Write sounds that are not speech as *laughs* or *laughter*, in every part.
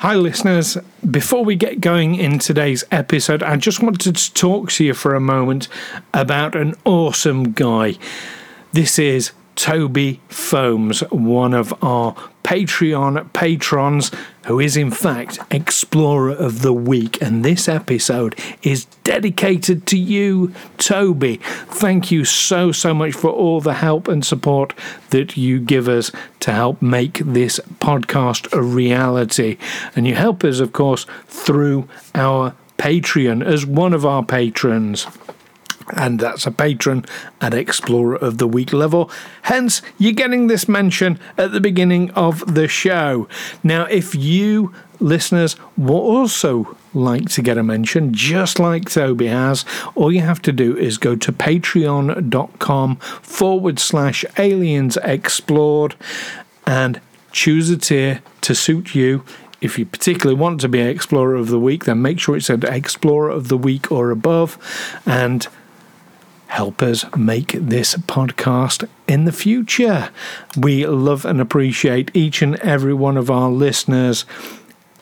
Hi, listeners. Before we get going in today's episode, I just wanted to talk to you for a moment about an awesome guy. This is Toby Foams, one of our Patreon patrons, who is in fact Explorer of the Week. And this episode is dedicated to you, Toby. Thank you so, so much for all the help and support that you give us to help make this podcast a reality. And you help us, of course, through our Patreon as one of our patrons and that's a patron at Explorer of the Week level. Hence, you're getting this mention at the beginning of the show. Now, if you listeners would also like to get a mention, just like Toby has, all you have to do is go to patreon.com forward slash aliens explored and choose a tier to suit you if you particularly want to be an Explorer of the Week, then make sure it's an Explorer of the Week or above. And help us make this podcast in the future. We love and appreciate each and every one of our listeners,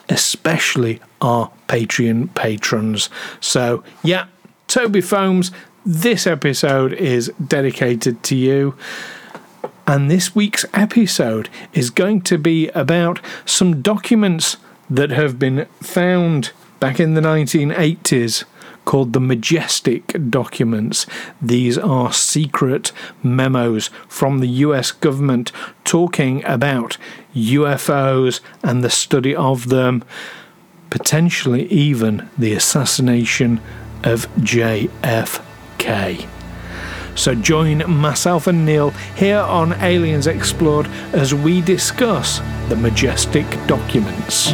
especially our Patreon patrons. So, yeah, Toby Foams, this episode is dedicated to you. And this week's episode is going to be about some documents that have been found back in the 1980s called the Majestic Documents. These are secret memos from the US government talking about UFOs and the study of them, potentially even the assassination of JFK. So join myself and Neil here on Aliens Explored as we discuss the majestic documents.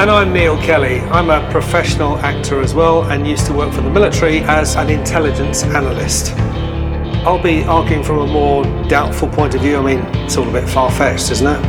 And I'm Neil Kelly. I'm a professional actor as well and used to work for the military as an intelligence analyst. I'll be arguing from a more doubtful point of view. I mean, it's all a bit far fetched, isn't it?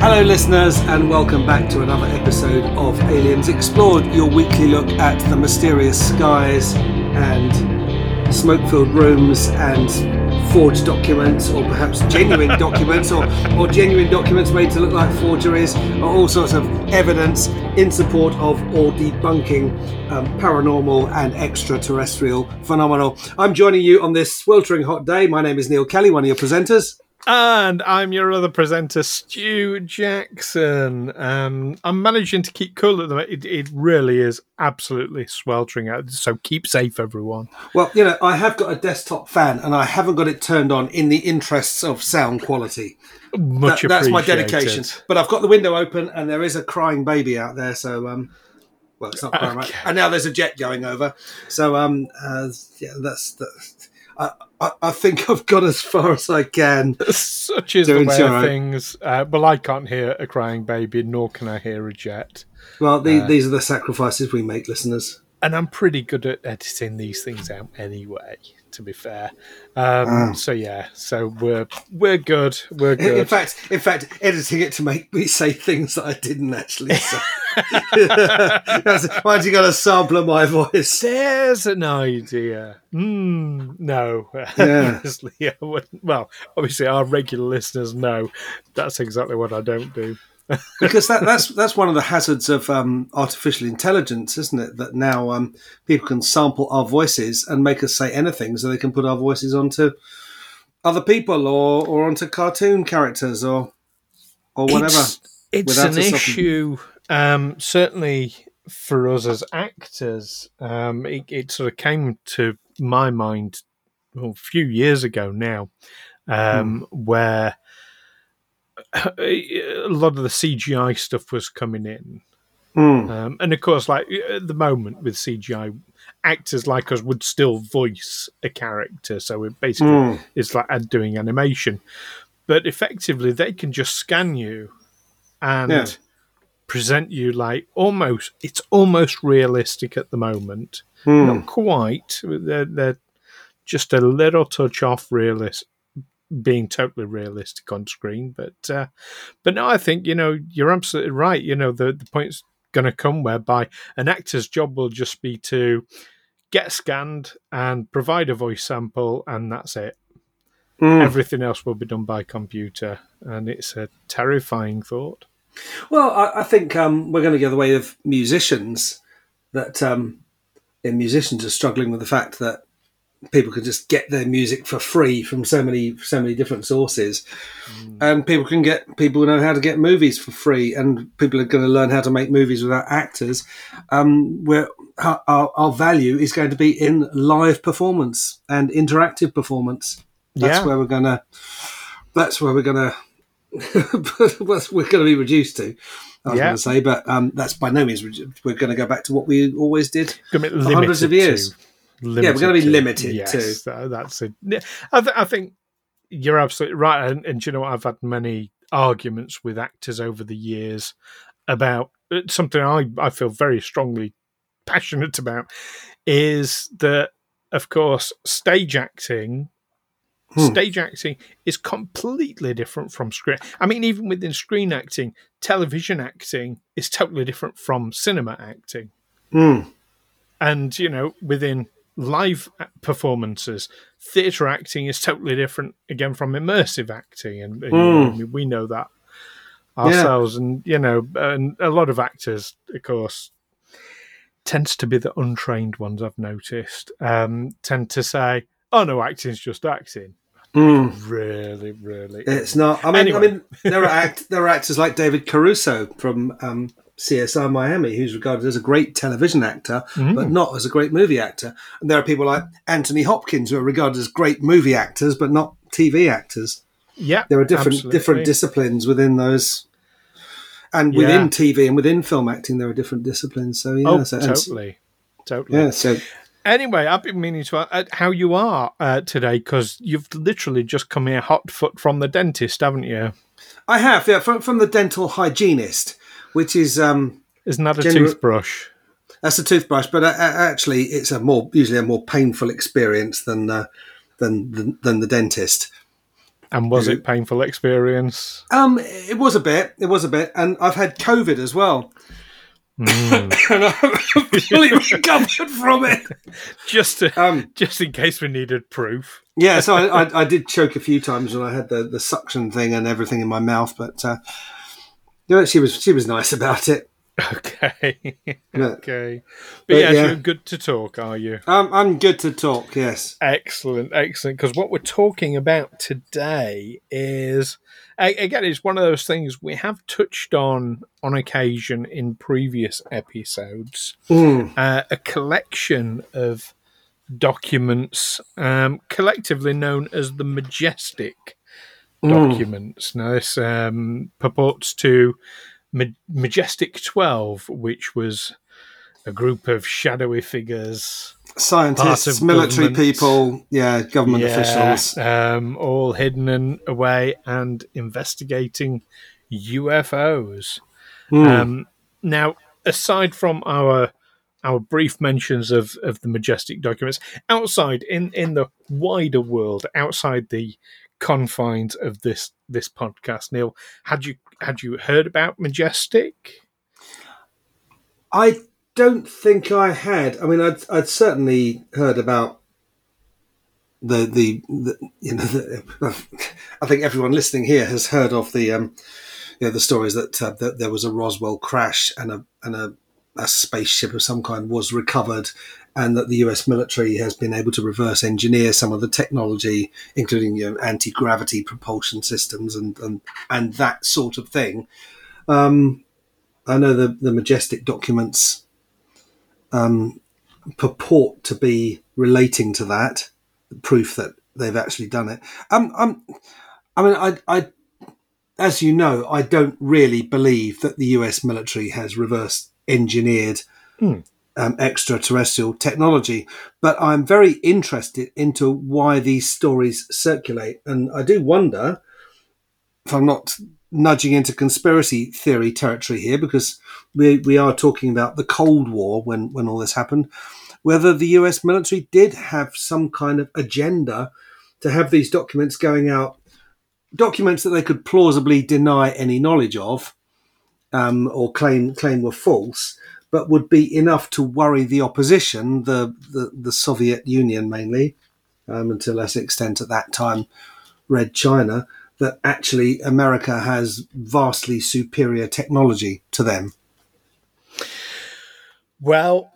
Hello, listeners, and welcome back to another episode of Aliens Explored, your weekly look at the mysterious skies and smoke filled rooms and forged documents or perhaps genuine *laughs* documents or, or genuine documents made to look like forgeries or all sorts of evidence in support of or debunking um, paranormal and extraterrestrial phenomenal. I'm joining you on this sweltering hot day. My name is Neil Kelly, one of your presenters. And I'm your other presenter, Stu Jackson. Um, I'm managing to keep cool at the moment. It, it, really is absolutely sweltering out. So keep safe, everyone. Well, you know, I have got a desktop fan and I haven't got it turned on in the interests of sound quality. Much that, That's my dedication. But I've got the window open and there is a crying baby out there. So, um, well, it's not crying, okay. right? And now there's a jet going over. So, um, uh, yeah, that's. that's I, I, think *laughs* I've got as far as I can. *laughs* Such is the way of things. Uh, well, I can't hear a crying baby, nor can I hear a jet. Well, the, uh, these are the sacrifices we make, listeners. And I'm pretty good at editing these things out anyway. To be fair, um, ah. so yeah, so we're we're good. We're good. In fact, in fact, editing it to make me say things that I didn't actually say. *laughs* Why'd you got a sample of my voice? There's an idea. Mm, no, *laughs* yeah. honestly, well, obviously our regular listeners know that's exactly what I don't do. Because that, that's that's one of the hazards of um, artificial intelligence, isn't it? That now um, people can sample our voices and make us say anything, so they can put our voices onto other people or or onto cartoon characters or or whatever. It's, it's an issue um, certainly for us as actors, um, it, it, sort of came to my mind well, a few years ago now, um, mm. where a lot of the CGI stuff was coming in. Mm. Um, and of course, like at the moment with CGI, actors like us would still voice a character. So it basically mm. it's like doing animation. But effectively, they can just scan you and yeah. present you like almost, it's almost realistic at the moment. Mm. Not quite. They're, they're just a little touch off realist being totally realistic on screen. But uh, but no, I think you know you're absolutely right. You know the the point's going to come whereby an actor's job will just be to get scanned and provide a voice sample, and that's it. Mm. Everything else will be done by computer, and it's a terrifying thought. Well, I, I think um, we're going to go the way of musicians. That um, musicians are struggling with the fact that people can just get their music for free from so many so many different sources mm. and people can get people know how to get movies for free and people are going to learn how to make movies without actors um, where our, our, value is going to be in live performance and interactive performance that's yeah. where we're going to that's where we're going *laughs* to we're going to be reduced to I was yeah. going to say, but um, that's by no means. We're going to go back to what we always did for hundreds of years. To limited. Yeah, we're going to be limited yes, too. That, that's it. I, th- I, think you're absolutely right. And, and you know what? I've had many arguments with actors over the years about uh, something I, I feel very strongly *laughs* passionate about is that, of course, stage acting. Hmm. Stage acting is completely different from screen. I mean, even within screen acting, television acting is totally different from cinema acting. Hmm. And you know, within live performances, theatre acting is totally different again from immersive acting, and, and mm. you know, we know that ourselves. Yeah. And you know, and a lot of actors, of course, tends to be the untrained ones. I've noticed um, tend to say, "Oh no, acting's just acting." Mm. Really, really, it's not. I mean, anyway. I mean, there are act there are actors like David Caruso from um, CSI Miami, who's regarded as a great television actor, mm. but not as a great movie actor. And there are people like Anthony Hopkins, who are regarded as great movie actors, but not TV actors. Yeah, there are different absolutely. different disciplines within those, and within yeah. TV and within film acting, there are different disciplines. So yeah, oh, so, totally, totally. Yeah, so. Anyway, I've been meaning to uh, how you are uh, today because you've literally just come here hot foot from the dentist, haven't you? I have, yeah, from, from the dental hygienist which is um, isn't that a toothbrush? That's a toothbrush, but uh, actually, it's a more usually a more painful experience than uh, than, than, than the dentist. And was it painful experience? Um, it was a bit. It was a bit, and I've had COVID as well. Mm. *laughs* and I'm fully *laughs* recovered from it. Just to, um, just in case we needed proof. yeah, so I, I, I, did choke a few times when I had the, the suction thing and everything in my mouth, but uh, no, she was she was nice about it. Okay. *laughs* okay. But, but yeah, yeah, you're good to talk, are you? Um, I'm good to talk, yes. Excellent, excellent. Because what we're talking about today is, again, it's one of those things we have touched on on occasion in previous episodes. Mm. Uh, a collection of documents, um, collectively known as the Majestic Mm. documents. Now, this um, purports to Ma- Majestic 12, which was a group of shadowy figures. Scientists, military people, yeah, government yeah, officials. Um, all hidden and away and investigating UFOs. Mm. Um, now, aside from our our brief mentions of, of the majestic documents outside in, in the wider world, outside the confines of this this podcast. Neil, had you had you heard about Majestic? I don't think I had. I mean, I'd, I'd certainly heard about the, the, the you know the, *laughs* I think everyone listening here has heard of the um, you know the stories that, uh, that there was a Roswell crash and a and a, a spaceship of some kind was recovered and that the US military has been able to reverse engineer some of the technology, including you know, anti gravity propulsion systems and, and and that sort of thing. Um, I know the the majestic documents um, purport to be relating to that proof that they've actually done it. Um, I'm, I mean, I, I, as you know, I don't really believe that the U.S. military has reverse engineered Hmm. um, extraterrestrial technology, but I'm very interested into why these stories circulate, and I do wonder if I'm not nudging into conspiracy theory territory here because we we are talking about the Cold War when when all this happened, whether the U.S. military did have some kind of agenda to have these documents going out, documents that they could plausibly deny any knowledge of, um, or claim claim were false, but would be enough to worry the opposition, the the, the Soviet Union mainly, um, and to a lesser extent at that time, Red China, that actually America has vastly superior technology to them. Well,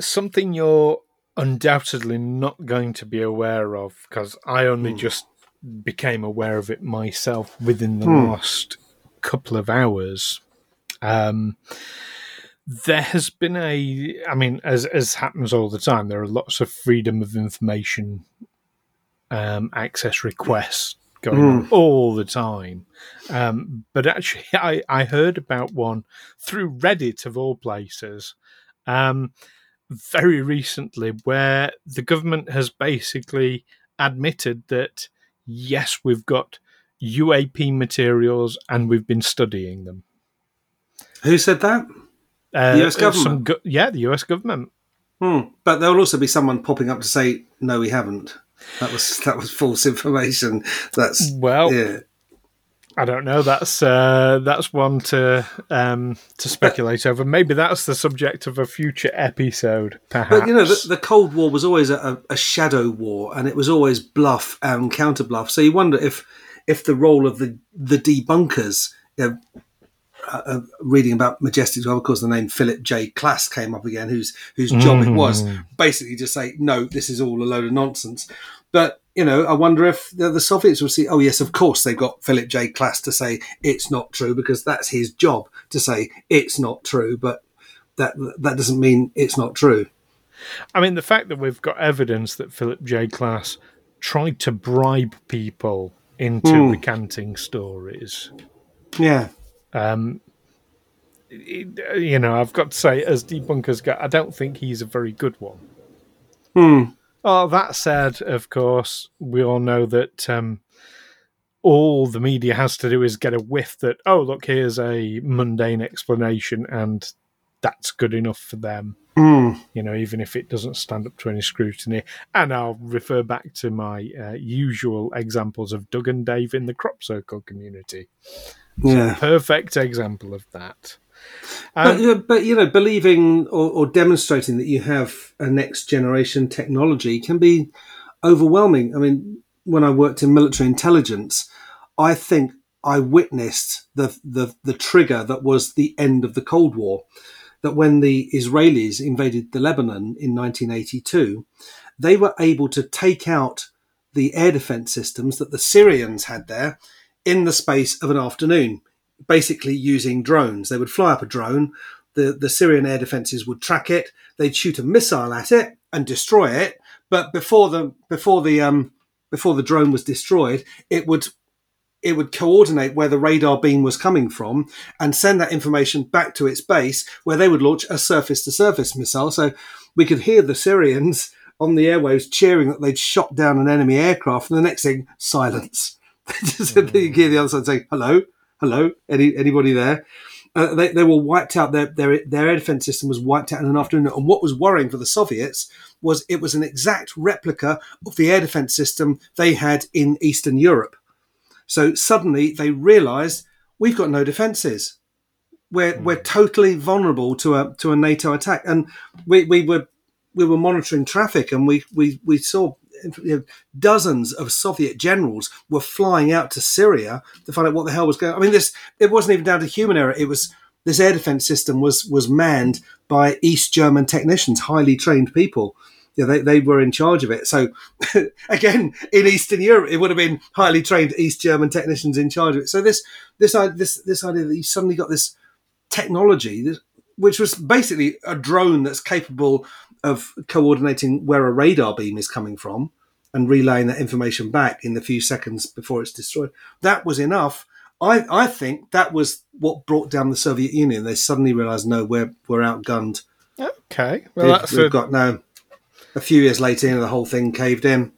something you're undoubtedly not going to be aware of because I only Hmm. just became aware of it myself within the Hmm. last couple of hours. Um, there has been a, I mean, as as happens all the time, there are lots of freedom of information um, access requests going on all the time. Um, but actually, *laughs* I, I heard about one through Reddit of all places um, very recently where the government has basically admitted that yes, we've got UAP materials and we've been studying them. Who said that? Uh, US government? some go- yeah, the US government. Hmm. But there will also be someone popping up to say, "No, we haven't." That was *laughs* that was false information. That's Well, yeah. I don't know. That's uh, that's one to um, to speculate over. Maybe that's the subject of a future episode, perhaps. But you know, the, the Cold War was always a, a shadow war, and it was always bluff and counter bluff. So you wonder if if the role of the the debunkers. You know, uh, uh, reading about Majestic, well, of course, the name Philip J. Klass came up again, whose whose job it was basically to say, no, this is all a load of nonsense. But you know, I wonder if the, the Soviets will see, oh yes, of course, they've got Philip J. Klass to say it's not true because that's his job to say it's not true. But that that doesn't mean it's not true. I mean, the fact that we've got evidence that Philip J. Klass tried to bribe people into Hmm. recanting stories. Yeah. Um, it- you know, I've got to say, as debunkers go, I don't think he's a very good one. Hmm. Oh, that said, of course, we all know that um, all the media has to do is get a whiff that, oh, look, here's a mundane explanation, and that's good enough for them. Hmm. You know, even if it doesn't stand up to any scrutiny. And I'll refer back to my uh, usual examples of Doug and Dave in the crop circle community. Yeah. Perfect example of that. But, Um, uh, but you know, believing or, or demonstrating that you have a next generation technology can be overwhelming. I mean, when I worked in military intelligence, I think I witnessed the the, the trigger that was the end of the Cold War. That when the Israelis invaded the Lebanon in 1982, they were able to take out the air defense systems that the Syrians had there in the space of an afternoon basically using drones. They would fly up a drone, the, the Syrian air defenses would track it, they'd shoot a missile at it and destroy it. But before the before the um before the drone was destroyed, it would it would coordinate where the radar beam was coming from and send that information back to its base where they would launch a surface to surface missile. So we could hear the Syrians on the airwaves cheering that they'd shot down an enemy aircraft, and the next thing, silence. *laughs* Just you hear the other side saying, "Hello, hello, any anybody there?" Uh, they, they were wiped out. Their, their their air defense system was wiped out in an afternoon. And what was worrying for the Soviets was it was an exact replica of the air defense system they had in Eastern Europe. So suddenly they realised we've got no defences. We're we're totally vulnerable to a to a NATO attack, and we, we were we were monitoring traffic, and we we we saw you know, dozens of Soviet generals were flying out to Syria to find out what the hell was going. on. I mean, this it wasn't even down to human error. It was this air defense system was was manned by East German technicians, highly trained people. Yeah, they, they were in charge of it. So *laughs* again, in Eastern Europe, it would have been highly trained East German technicians in charge of it. So this this this this idea that you suddenly got this technology, which was basically a drone that's capable of coordinating where a radar beam is coming from and relaying that information back in the few seconds before it's destroyed. That was enough. I, I think that was what brought down the Soviet Union. They suddenly realised, no, we're we're outgunned. Okay, well, We've, that's we've a, got no. A few years later, you know, the whole thing caved in.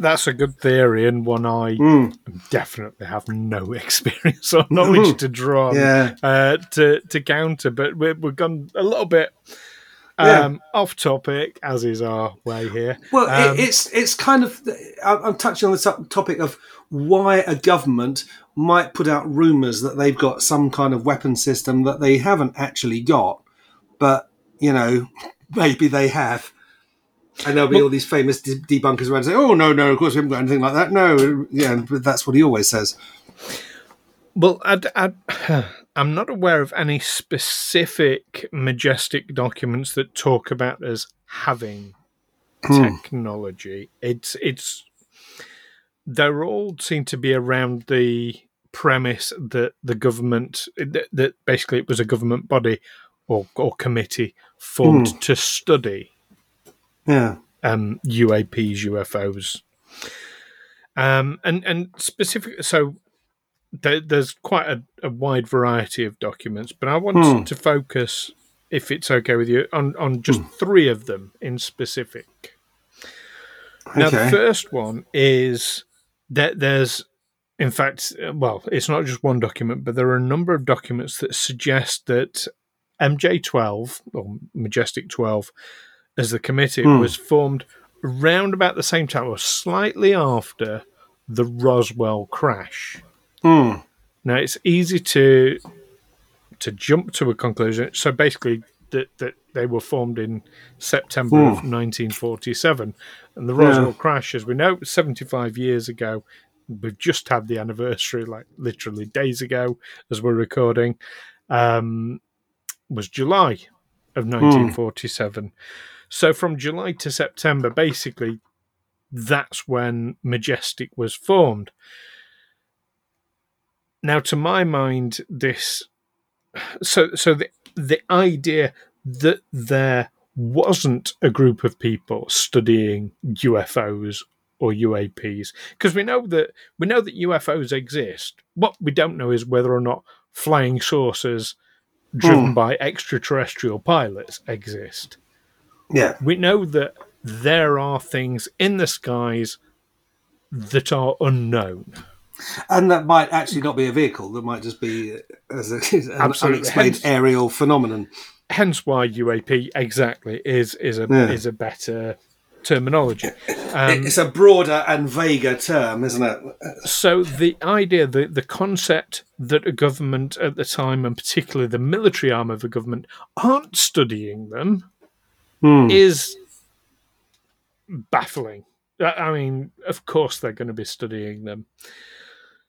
that's a good theory and one I Mm, definitely have no *laughs* experience or knowledge to draw yeah, uh, to to counter. But we've gone a little bit Yeah. um, off topic, as is our way here. Well, Um, it, it's it's kind of I'm touching on the topic of why a government might put out rumours that they've got some kind of weapon system that they haven't actually got, but you know *laughs* maybe they have. And there'll be all these famous de- debunkers around saying, "Oh no, no, of course we haven't got anything like that." No, yeah, but that's what he always says. Well, I'd, I'd, I'm not aware of any specific majestic documents that talk about us having Hmm. technology. It's it's they're all seem to be around the premise that the government that, that basically it was a government body or or committee formed to study Yeah, um, UAPs, UFOs, um, and and specific. So there, there's quite a, a wide variety of documents, but I want Hmm. to focus, if it's okay with you, on on just three of them in specific. Now, the first one is that there's, in fact, well, it's not just one document, but there are a number of documents that suggest that MJ12 or Majestic 12, as the committee, Hmm. was formed around about the same time or slightly after the Roswell crash. Hmm. Now, it's easy to to jump to a conclusion. So basically, that that they were formed in September of 1947, and the Roswell crash, as we know, 75 years ago. We've just had the anniversary, like literally days ago, as we're recording. Um, was July of 1947. So from July to September, basically, that's when Majestic was formed. Now, to my mind, this so so the the idea that there wasn't a group of people studying UFOs or UAPs because we know that we know that UFOs exist. What we don't know is whether or not flying saucers driven Hmm. by extraterrestrial pilots exist. Yeah, We know that there are things in the skies that are unknown. And that might actually not be a vehicle. That might just be as a, an unexplained Hence- aerial phenomenon. Hence why UAP exactly is is a Yeah. is a better terminology. Um, it's a broader and vaguer term, isn't it? so the idea, the the concept that a government at the time, and particularly the military arm of a government, aren't studying them Hmm. is baffling. I mean, of course they're going to be studying them.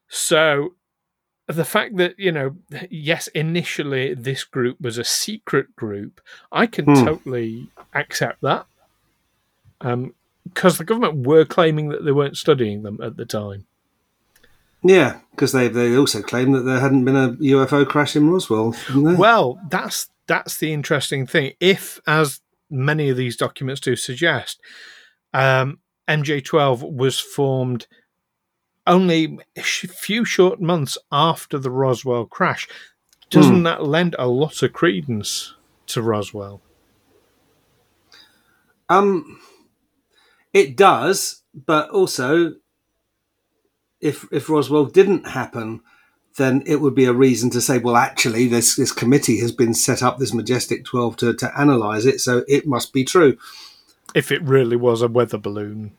So the fact that you know, yes, initially this group was a secret group, I can Hmm. totally accept that. Um, because the government were claiming that they weren't studying them at the time. Yeah, because they they also claim that there hadn't been a UFO crash in Roswell. Well, that's that's the interesting thing. If, as many of these documents do suggest, um, MJ12 was formed only a few short months after the Roswell crash, doesn't that lend a lot of credence to Roswell? Um, it does, but also, if if Roswell didn't happen, then it would be a reason to say, well, actually, this this committee has been set up, this majestic twelve, to to analyze it, so it must be true. If it really was a weather balloon,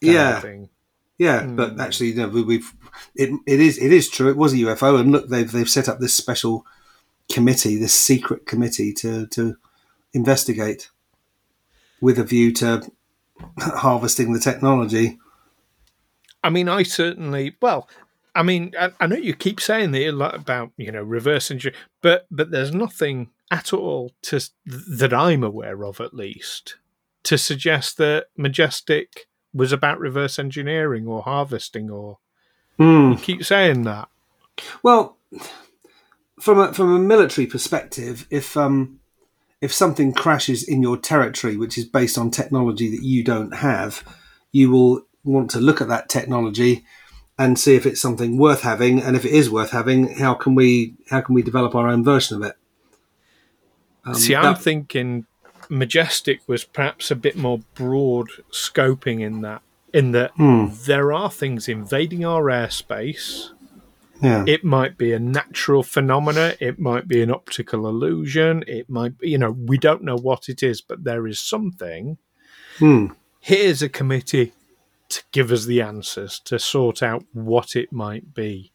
yeah, thing. Yeah, but hmm. actually, you know, we, we've it it is it is true. It was a UFO, and look, they've they've set up this special committee, this secret committee to to investigate with a view to *laughs* harvesting the technology. I mean, I certainly. Well, I mean, I, I know you keep saying that a lot about you know reverse engineering, but but there's nothing at all to that I'm aware of, at least, to suggest that Majestic was about reverse engineering or harvesting. Or you keep saying that. Well, from a from a military perspective, if um, if something crashes in your territory, which is based on technology that you don't have, you will want to look at that technology and see if it's something worth having, and if it is worth having, how can we how can we develop our own version of it? Um, see, I'm that, thinking Majestic was perhaps a bit more broad scoping in that, in that hmm. there are things invading our airspace yeah. It might be a natural phenomena. It might be an optical illusion. It might be, you know, we don't know what it is, but there is something. Hmm. Here's a committee to give us the answers, to sort out what it might be.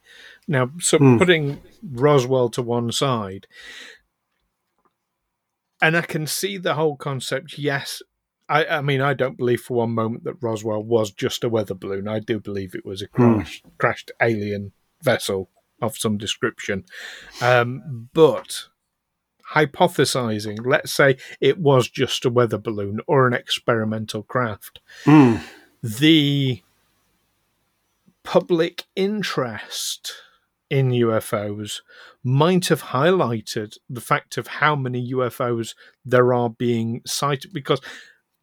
Now, so hmm. putting Roswell to one side, and I can see the whole concept. Yes, I, I, mean, I don't believe for one moment that Roswell was just a weather balloon. I do believe it was a hmm. crash, crashed alien vessel of some description. Um, but hypothesizing, let's say it was just a weather balloon or an experimental craft, mm. the public interest in UFOs might have highlighted the fact of how many UFOs there are being sighted because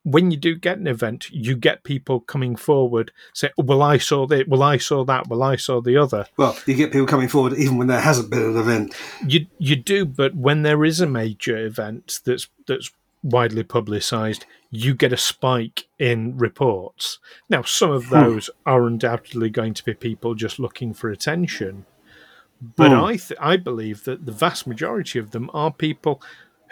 when you do get an event, you get people coming forward say, "Well, I saw that. Well, I saw that. Well, I saw the other." Well, you get people coming forward even when there hasn't been an event. You you do, but when there is a major event that's that's widely publicised, you get a spike in reports. Now, some of hmm. those hmm. are undoubtedly going to be people just looking for attention, but. I th- I believe that the vast majority of them are people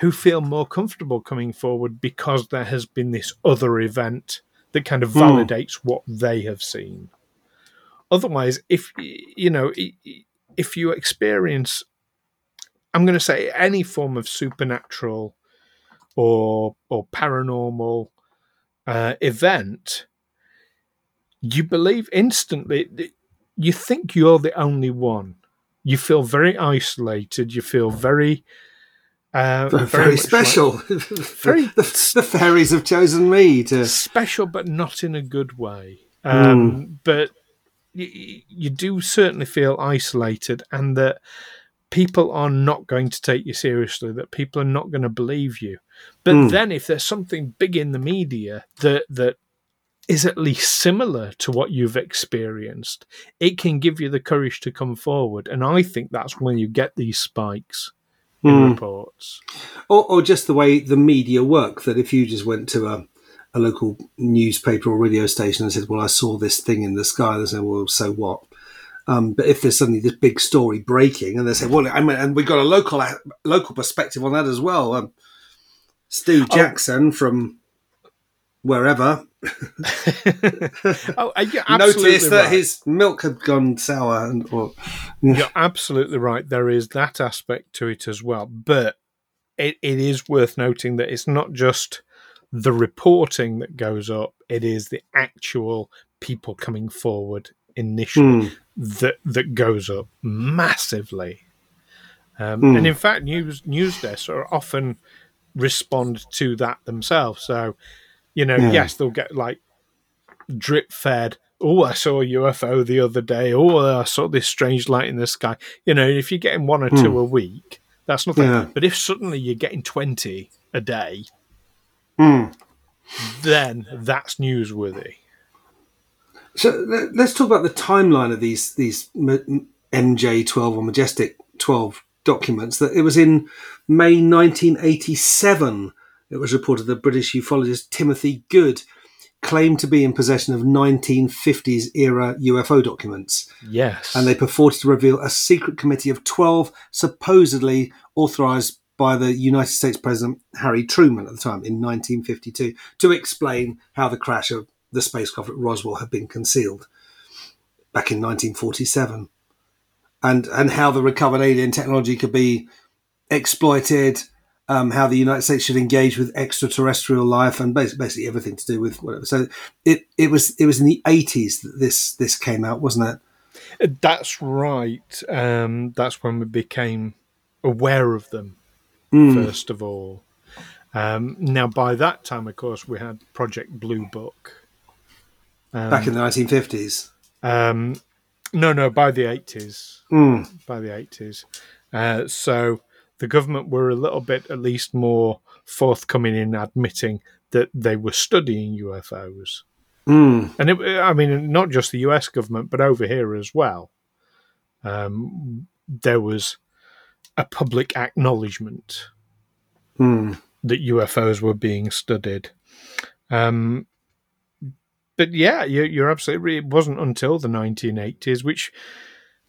who feel more comfortable coming forward because there has been this other event that kind of hmm. validates mm. what they have seen. Otherwise, if you know, if you experience, I'm going to say any form of supernatural or or paranormal uh, event, you believe instantly. You think you're the only one. You feel very isolated. You feel very uh, very, very special. Like, *laughs* very the, the, fairies have chosen me to special, but not in a good way. Um, mm. But you, you do certainly feel isolated, and that people are not going to take you seriously. That people are not going to believe you. But mm. then, if there's something big in the media that that is at least similar to what you've experienced, it can give you the courage to come forward. And I think that's when you get these spikes in mm. reports. Or, or just the way the media work, that if you just went to a, a local newspaper or radio station and said, Well, I saw this thing in the sky, they say, Well, so what? Um, but if there's suddenly this big story breaking, and they say, "Well, I mean, and we've got a local local perspective on that as well." Um, Stu oh. Jackson oh. from wherever *laughs* oh, noticed that right. his milk had gone sour. And, or, You're absolutely right. There is that aspect to it as well. But it, it is worth noting that it's not just the reporting that goes up, it is the actual people coming forward initially mm. that, that goes up massively. Um, mm. And in fact, news news desks are often respond to that themselves. So you know, yeah. yes, they'll get like drip fed. Oh, I saw a UFO the other day. Oh, I saw this strange light in the sky. You know, if you're getting one or two mm. a week, that's nothing. Yeah. But if suddenly you're getting 20 a day, mm. then that's newsworthy. So let's talk about the timeline of these these MJ12 or Majestic 12 documents. That it was in May 1987 it was reported that British ufologist Timothy Good claimed to be in possession of 1950s era UFO documents. Yes. And they purported to reveal a secret committee of 12 supposedly authorized by the United States President Harry Truman at the time in 1952 to explain how the crash of the spacecraft at Roswell had been concealed back in 1947 and and how the recovered alien technology could be exploited um, how the United States should engage with extraterrestrial life and basically, basically everything to do with whatever. So it, it was it was in the eighties that this this came out, wasn't it? That's right. Um, that's when we became aware of them mm. first of all. Um, now, by that time, of course, we had Project Blue Book. Um, Back in the nineteen fifties. Um, no, no, by the eighties. Mm. By the eighties. Uh, so the government were a little bit, at least, more forthcoming in admitting that they were studying UFOs. Mm. And it, I mean, not just the US government, but over here as well. Um, there was a public acknowledgement Mm. that UFOs were being studied. Um, but yeah, you're, you're absolutely. It wasn't until the 1980s, which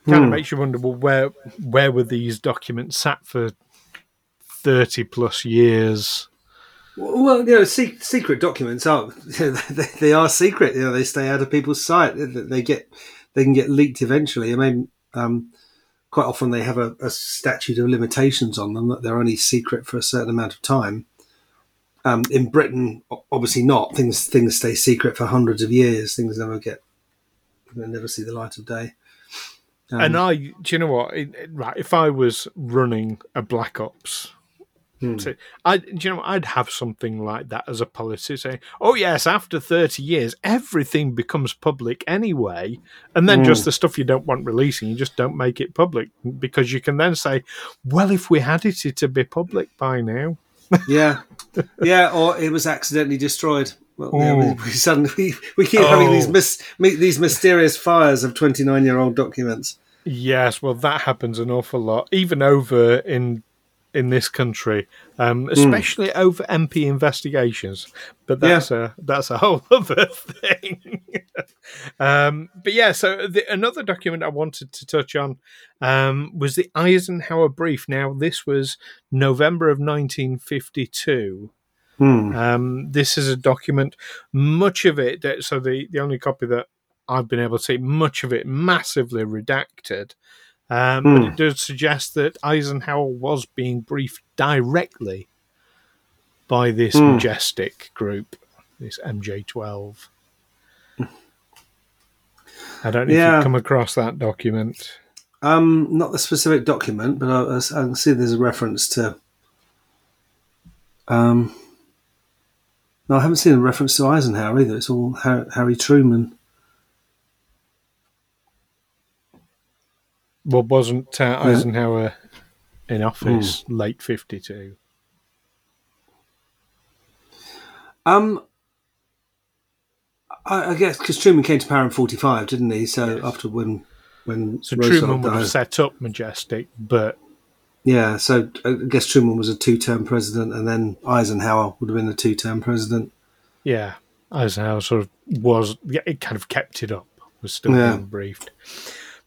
kind of Hmm. makes you wonder. Well, where where were these documents sat for 30 plus years? Well, you know, se- secret documents are *laughs* they, they are secret. You know, they stay out of people's sight. They- They get they can get leaked eventually. I mean, um, quite often they have a, a statute of limitations on them that they're only secret for a certain amount of time. Um, in Britain, obviously not. Things things stay secret for hundreds of years. Things never get never see the light of day. Um, and I, do you know what? It- it- right, if I was running a Black Ops, Hmm. I, do you know. I'd have something like that as a policy, saying, "Oh yes, after thirty years, everything becomes public anyway, and then Hmm. just the stuff you don't want releasing, you just don't make it public because you can then say, well, if we had it, it'd be public by now.' Yeah, *laughs* yeah, or it was accidentally destroyed. Well, yeah, we, Oh. we suddenly *laughs* we, we keep having these Oh. mis, these mysterious fires of twenty nine year old documents. Yes, well, that happens an awful lot, even over in in this country, um, Hmm. especially over MP investigations. But that's a that's a whole *laughs* other thing. *laughs* um, but yeah, so the, another document I wanted to touch on um, was the Eisenhower brief. Now, this was November of 1952. Hmm. Um, this is a document, much of it, that- so the, the only copy that I've been able to see, much of it massively redacted. Um, But Hmm. it does suggest that Eisenhower was being briefed directly by this Hmm. majestic group, this MJ12. I don't know if you've come across that document. Um, not the specific document, but I, I can see there's a reference to. Um, no, I haven't seen a reference to Eisenhower either. It's all Harry, Harry Truman. Well, wasn't uh, Eisenhower in office Hmm. late 52? Um, I, I guess because Truman came to power in '45, didn't he? So Yes. after when when So Roosevelt Truman would have set up Majestic, but Yeah, so I guess Truman was a two-term president, and then Eisenhower would have been a two-term president. yeah, Eisenhower sort of was, yeah, it kind of kept it up, was still Yeah. being briefed.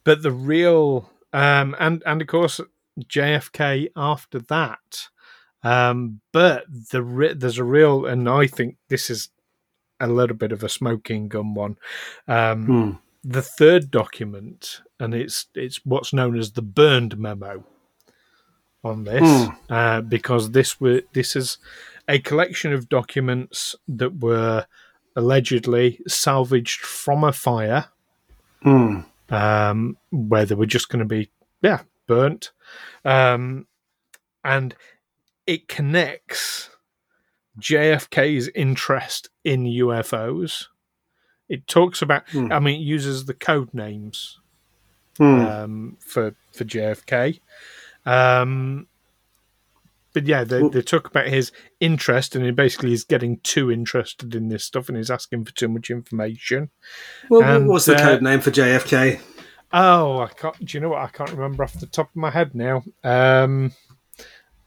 But the real, um, and, and of course, JFK after that. Um, but the re- there's a real, and I think this is a little bit of a smoking gun one. Um, Hmm. the third document, and it's it's what's known as the burned memo on this, Hmm. uh, because this were this is a collection of documents that were allegedly salvaged from a fire, Hmm. um, where they were just going to be yeah burnt, um, and it connects JFK's interest in UFOs. It talks about, Hmm. I mean, it uses the code names Hmm. um, for for JFK. Um, but yeah, they, Well- they talk about his interest, and he basically is getting too interested in this stuff, and he's asking for too much information. Well, and, what's the uh, code name for JFK? Oh, I can't. Do you know what? I can't remember off the top of my head now. Um,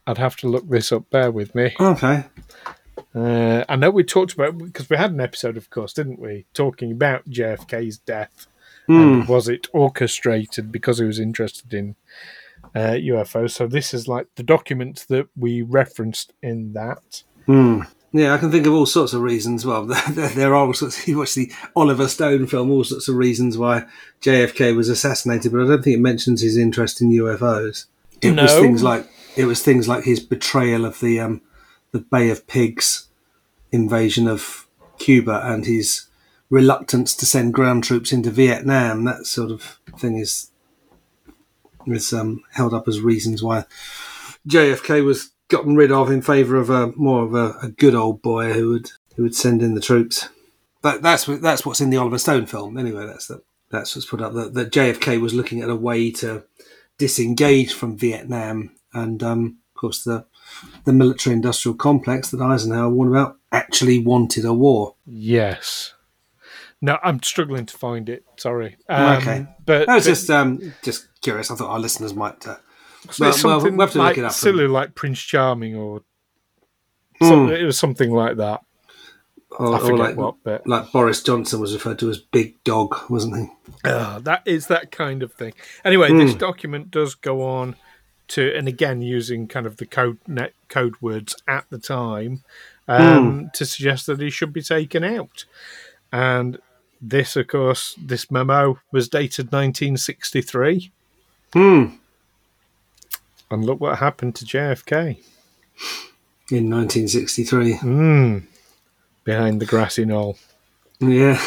I'd have to look this up. Bear with me. Okay. Uh, I know we talked about because we had an episode, of course, didn't we? Talking about JFK's death. And was it orchestrated because he was interested in uh, UFOs? So this is like the document that we referenced in that. Hmm. Yeah, I can think of all sorts of reasons. Well, *laughs* there, there are all sorts. You watch the Oliver Stone film, all sorts of reasons why JFK was assassinated, but I don't think it mentions his interest in UFOs. It was things like it was things like his betrayal of the um, the Bay of Pigs invasion of Cuba and his reluctance to send ground troops into Vietnam. That sort of thing is is um, held up as reasons why JFK was gotten rid of in favour of a more of a, a good old boy who would who would send in the troops. That, that's that's what's in the Oliver Stone film. Anyway, that's the, that's what's put up. That, that JFK was looking at a way to disengage from Vietnam, and um, of course the the military-industrial complex that Eisenhower warned about actually wanted a war. Yes. No, I'm struggling to find it. Sorry. Um, Okay. but I was but just um, just curious. I thought our listeners might. Uh, it's well, well, have to look like, it up. silly like Prince Charming or Hmm. some, it was something like that. or, I forget like, what bit. like Boris Johnson was referred to as Big Dog, wasn't he? Ah, that is that kind of thing. Anyway, Hmm. this document does go on to, and again using kind of the code net code words at the time um, Hmm. to suggest that he should be taken out. And this, of course, this memo was dated 1963, Hmm. and look what happened to JFK. In 1963. Mm, behind the grassy knoll. Yeah.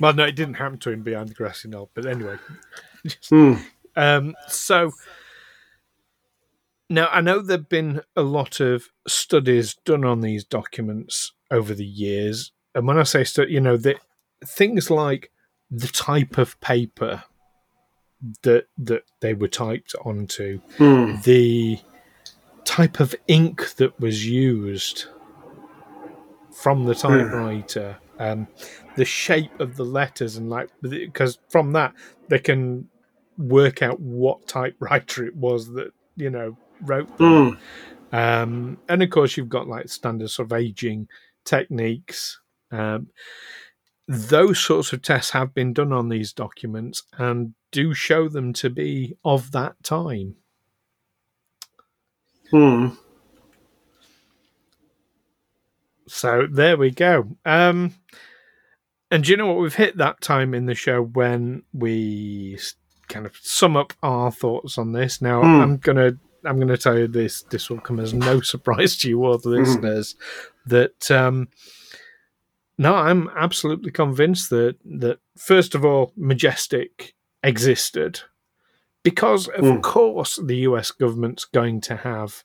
Well, no, it didn't happen to him behind the grassy knoll, but anyway. *laughs* Hmm. Um, so now I know there've been a lot of studies done on these documents over the years, and when I say study, you know that things like the type of paper that that they were typed onto, Hmm. the type of ink that was used from the typewriter, um, the shape of the letters, and like because from that they can work out what typewriter it was that you know wrote them. Hmm. Um, and of course, you've got like standard sort of aging techniques. Um, those sorts of tests have been done on these documents and do show them to be of that time. Hmm. So there we go. Um, and do you know what? We've hit that time in the show when we kind of sum up our thoughts on this. Now, Hmm. I'm gonna I'm gonna tell you this. This will come as no *laughs* surprise to you or the listeners that um, no, I'm absolutely convinced that that first of all, Majestic existed because, of Hmm. course, the U.S. government's going to have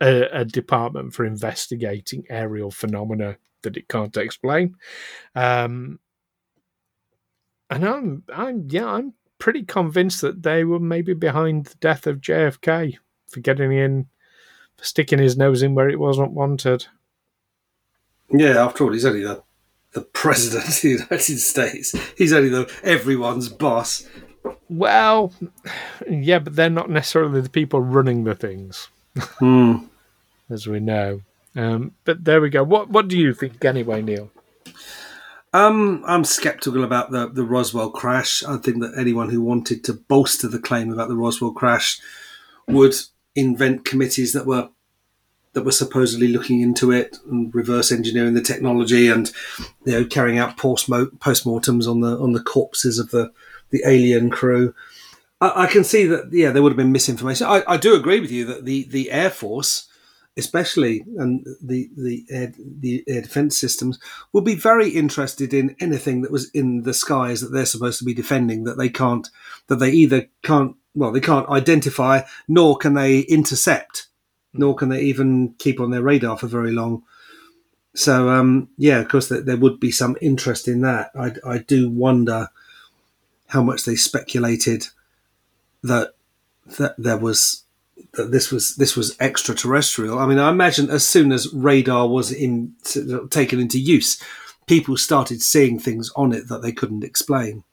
a, a department for investigating aerial phenomena that it can't explain. Um, and I'm, I'm, yeah, I'm pretty convinced that they were maybe behind the death of JFK for getting in, for sticking his nose in where it wasn't wanted. Yeah, after all, he's only the, the president of the *laughs* United States. He's only the everyone's boss. Well, yeah, but they're not necessarily the people running the things, Hmm. *laughs* as we know. Um, but there we go. What What do you think, anyway, Neil? Um, I'm sceptical about the, the Roswell crash. I think that anyone who wanted to bolster the claim about the Roswell crash would invent committees that were that were supposedly looking into it and reverse engineering the technology and you know carrying out post-mortems on the on the corpses of the the alien crew. I, I can see that yeah there would have been misinformation. I, I do agree with you that the the Air Force, especially and the the air, the air defense systems, will be very interested in anything that was in the skies that they're supposed to be defending that they can't that they either can't well they can't identify nor can they intercept nor can they even keep on their radar for very long. So um, yeah, of course, there, would be some interest in that. I, I do wonder how much they speculated that that there was that this was this was extraterrestrial. I mean, I imagine as soon as radar was in taken into use, people started seeing things on it that they couldn't explain.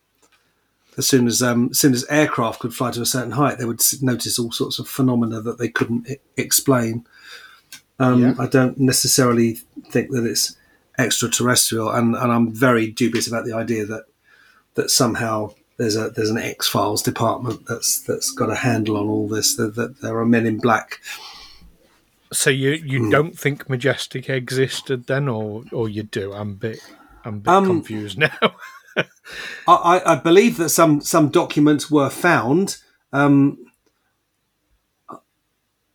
As soon as um, as soon as aircraft could fly to a certain height, they would notice all sorts of phenomena that they couldn't I- explain. Um, Yeah. I don't necessarily think that it's extraterrestrial, and, and I'm very dubious about the idea that that somehow there's a there's an X Files department that's that's got a handle on all this. That, that there are men in black. So you you Hmm. don't think Majestic existed then, or or you do? I'm a bit I'm a bit Um, confused *laughs* now. *laughs* I, I, believe that some some documents were found, um,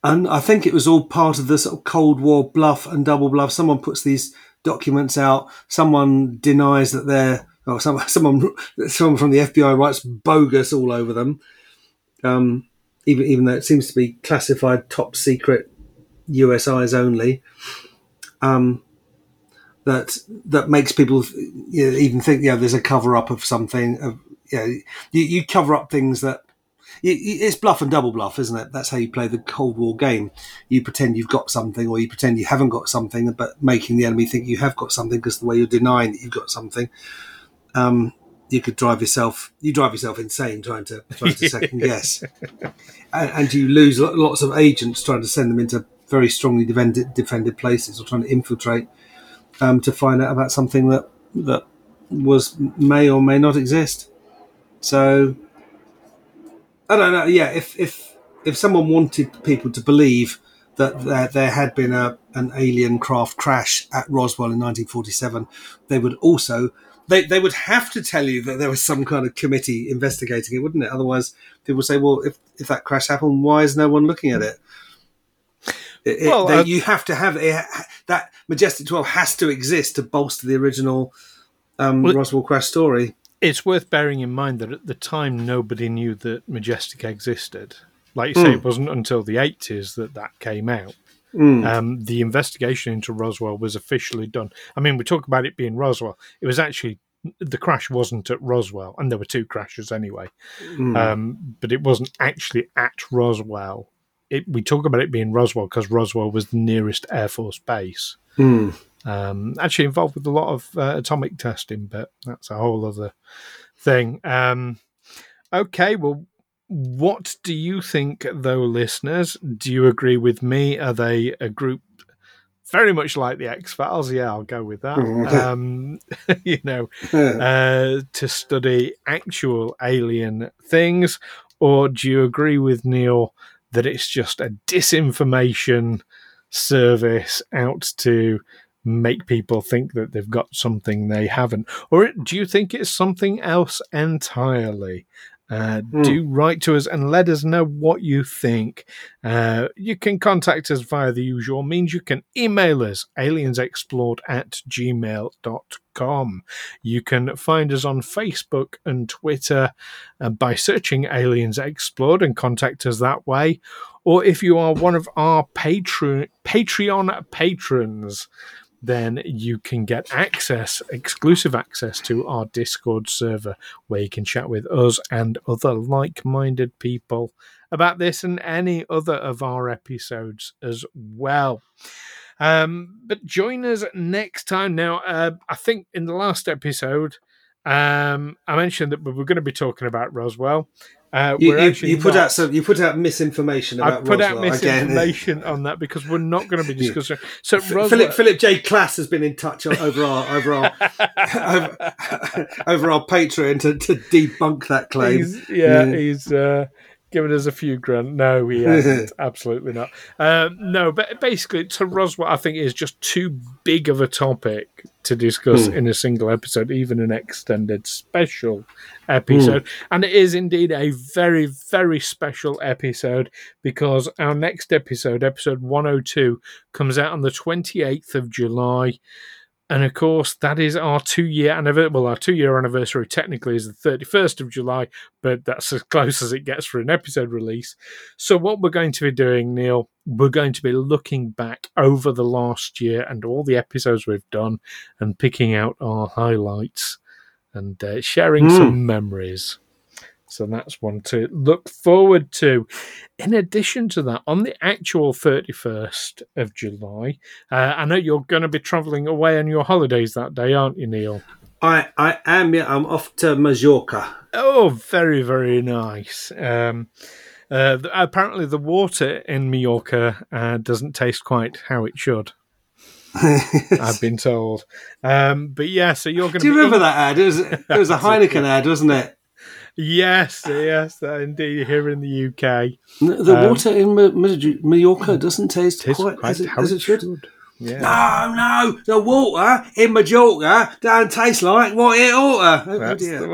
and I think it was all part of the sort of Cold War bluff and double bluff. Someone puts these documents out. Someone denies that they're. Or some, *laughs* someone someone from the FBI writes bogus all over them. Um, even even though it seems to be classified top secret, US eyes only. Um, that that makes people you know, even think, yeah, there's a cover up of something. Of, you, know, you you cover up things that it's bluff and double bluff, isn't it? That's how you play the Cold War game. You pretend you've got something, or you pretend you haven't got something, but making the enemy think you have got something because the way you're denying that you've got something. Um, you could drive yourself you drive yourself insane trying to trying to second *laughs* guess and, and, you lose lots of agents trying to send them into very strongly defended defended places or trying to infiltrate um, to find out about something that that was may or may not exist so i don't know yeah if if if someone wanted people to believe that there, there had been a an alien craft crash at Roswell in 1947 they would also they they would have to tell you that there was some kind of committee investigating it, wouldn't it? Otherwise, people would say, well, if if that crash happened, why is no one looking at it? It well, they, uh, you have to have it, that Majestic Twelve has to exist to bolster the original um, well, Roswell crash story. It's worth bearing in mind that at the time nobody knew that Majestic existed. Like you say, mm. it wasn't until the eighties that that came out. Mm. Um, the investigation into Roswell was officially done. I mean, we talk about it being Roswell. It was actually the crash wasn't at Roswell, and there were two crashes anyway. Mm. Um, but it wasn't actually at Roswell. It, we talk about it being Roswell because Roswell was the nearest Air Force base. Mm. Um, actually involved with a lot of uh, atomic testing, but that's a whole other thing. Um, okay, well, what do you think, though, listeners? Do you agree with me? Are they a group very much like the X Files? Yeah, I'll go with that. *laughs* um, *laughs* you know, uh, to study actual alien things, or do you agree with Neil that it's just a disinformation service out to make people think that they've got something they haven't? Or do you think it's something else entirely? Uh, mm. Do write to us and let us know what you think. Uh, you can contact us via the usual means. You can email us, aliensexplored at gmail.com. You can find us on Facebook and Twitter uh, by searching Aliens Explored and contact us that way. Or if you are one of our Patreon, Patreon patrons, then you can get access, exclusive access to our Discord server where you can chat with us and other like minded people about this and any other of our episodes as well. Um, but join us next time. Now, uh, I think in the last episode, um, I mentioned that we were going to be talking about Roswell. Uh, you, you, you put out some. You put out misinformation about. I put Roswell out misinformation again. on that because we're not going to be *laughs* discussing. So Roswell... Philip Philip J. Klass has been in touch over our over our *laughs* over, *laughs* over, our Patreon to, to debunk that claim. He's, yeah, yeah, he's uh, given us a few grand. No, he hasn't. Absolutely not. Um, no, but basically, to Roswell, I think is just too big of a topic to discuss mm. in a single episode, even an extended special episode. Mm. And it is indeed a very, very special episode because our next episode, episode 102, comes out on the 28th of July. And of course, that is our two year anniversary. Well, our two year anniversary technically is the 31st of July, but that's as close as it gets for an episode release. So, what we're going to be doing, Neil, we're going to be looking back over the last year and all the episodes we've done and picking out our highlights and uh, sharing mm. some memories. So that's one to look forward to. In addition to that, on the actual 31st of July, uh, I know you're going to be travelling away on your holidays that day, aren't you, Neil? I, I am, yeah. I'm off to Majorca. Oh, very, very nice. Um, uh, apparently, the water in Majorca uh, doesn't taste quite how it should. *laughs* I've been told. Um, but yeah, so you're going to. Do you remember in- that ad? It was, it was a *laughs* Heineken ad, wasn't it? Yes, yes, indeed. Here in the UK, the um, water in Mallorca doesn't taste quite, quite as, it, as it should. should. Yeah. No, no, the water in Majorca don't taste like what it ought to. That's oh, the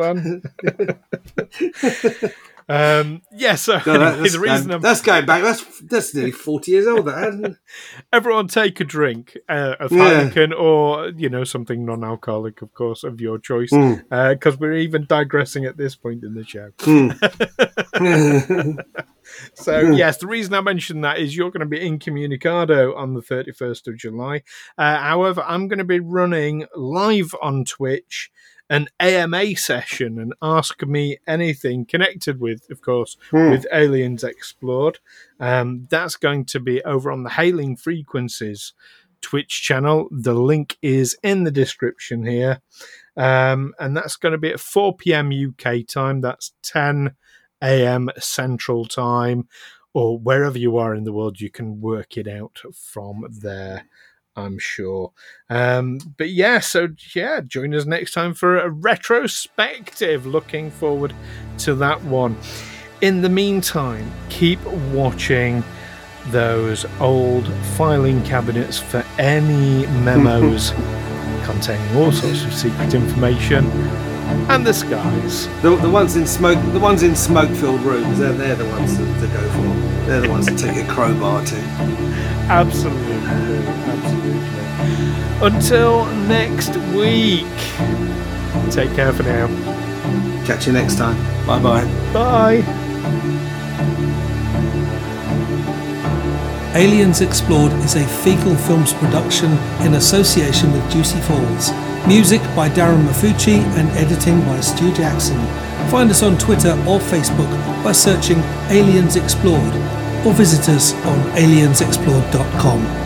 one. *laughs* *laughs* Um, yeah, so no, *laughs* anyway, that's, the reason I'm, that's going back. That's that's nearly forty years old. That *laughs* everyone take a drink uh, of yeah. Heineken or you know something non-alcoholic, of course, of your choice, because mm. uh, we're even digressing at this point in the show. Mm. *laughs* so yes, the reason I mentioned that is you're going to be incommunicado on the 31st of July. Uh, however, I'm going to be running live on Twitch an AMA session and ask me anything connected with, of course, Hmm. with Aliens Explored. Um, that's going to be over on the Hailing Frequencies Twitch channel. The link is in the description here. Um, and that's going to be at 4 p.m. UK time. That's 10 a.m. Central Time, or wherever you are in the world, you can work it out from there. I'm sure. Um, but yeah, so yeah, join us next time for a retrospective. Looking forward to that one. In the meantime, keep watching those old filing cabinets for any memos *laughs* containing all sorts of secret information and the skies. The, the ones in smoke, the ones in smoke-filled rooms, they're, they're the ones to, to go for. They're the ones to take a crowbar to. *laughs* Absolutely, absolutely. Until next week, take care for now. Catch you next time. Bye bye. Bye. Aliens Explored is a Fecal Films production in association with Juicy Falls. Music by Darren Mafucci and editing by Stu Jackson. Find us on Twitter or Facebook by searching Aliens Explored or visit us on aliensexplored.com.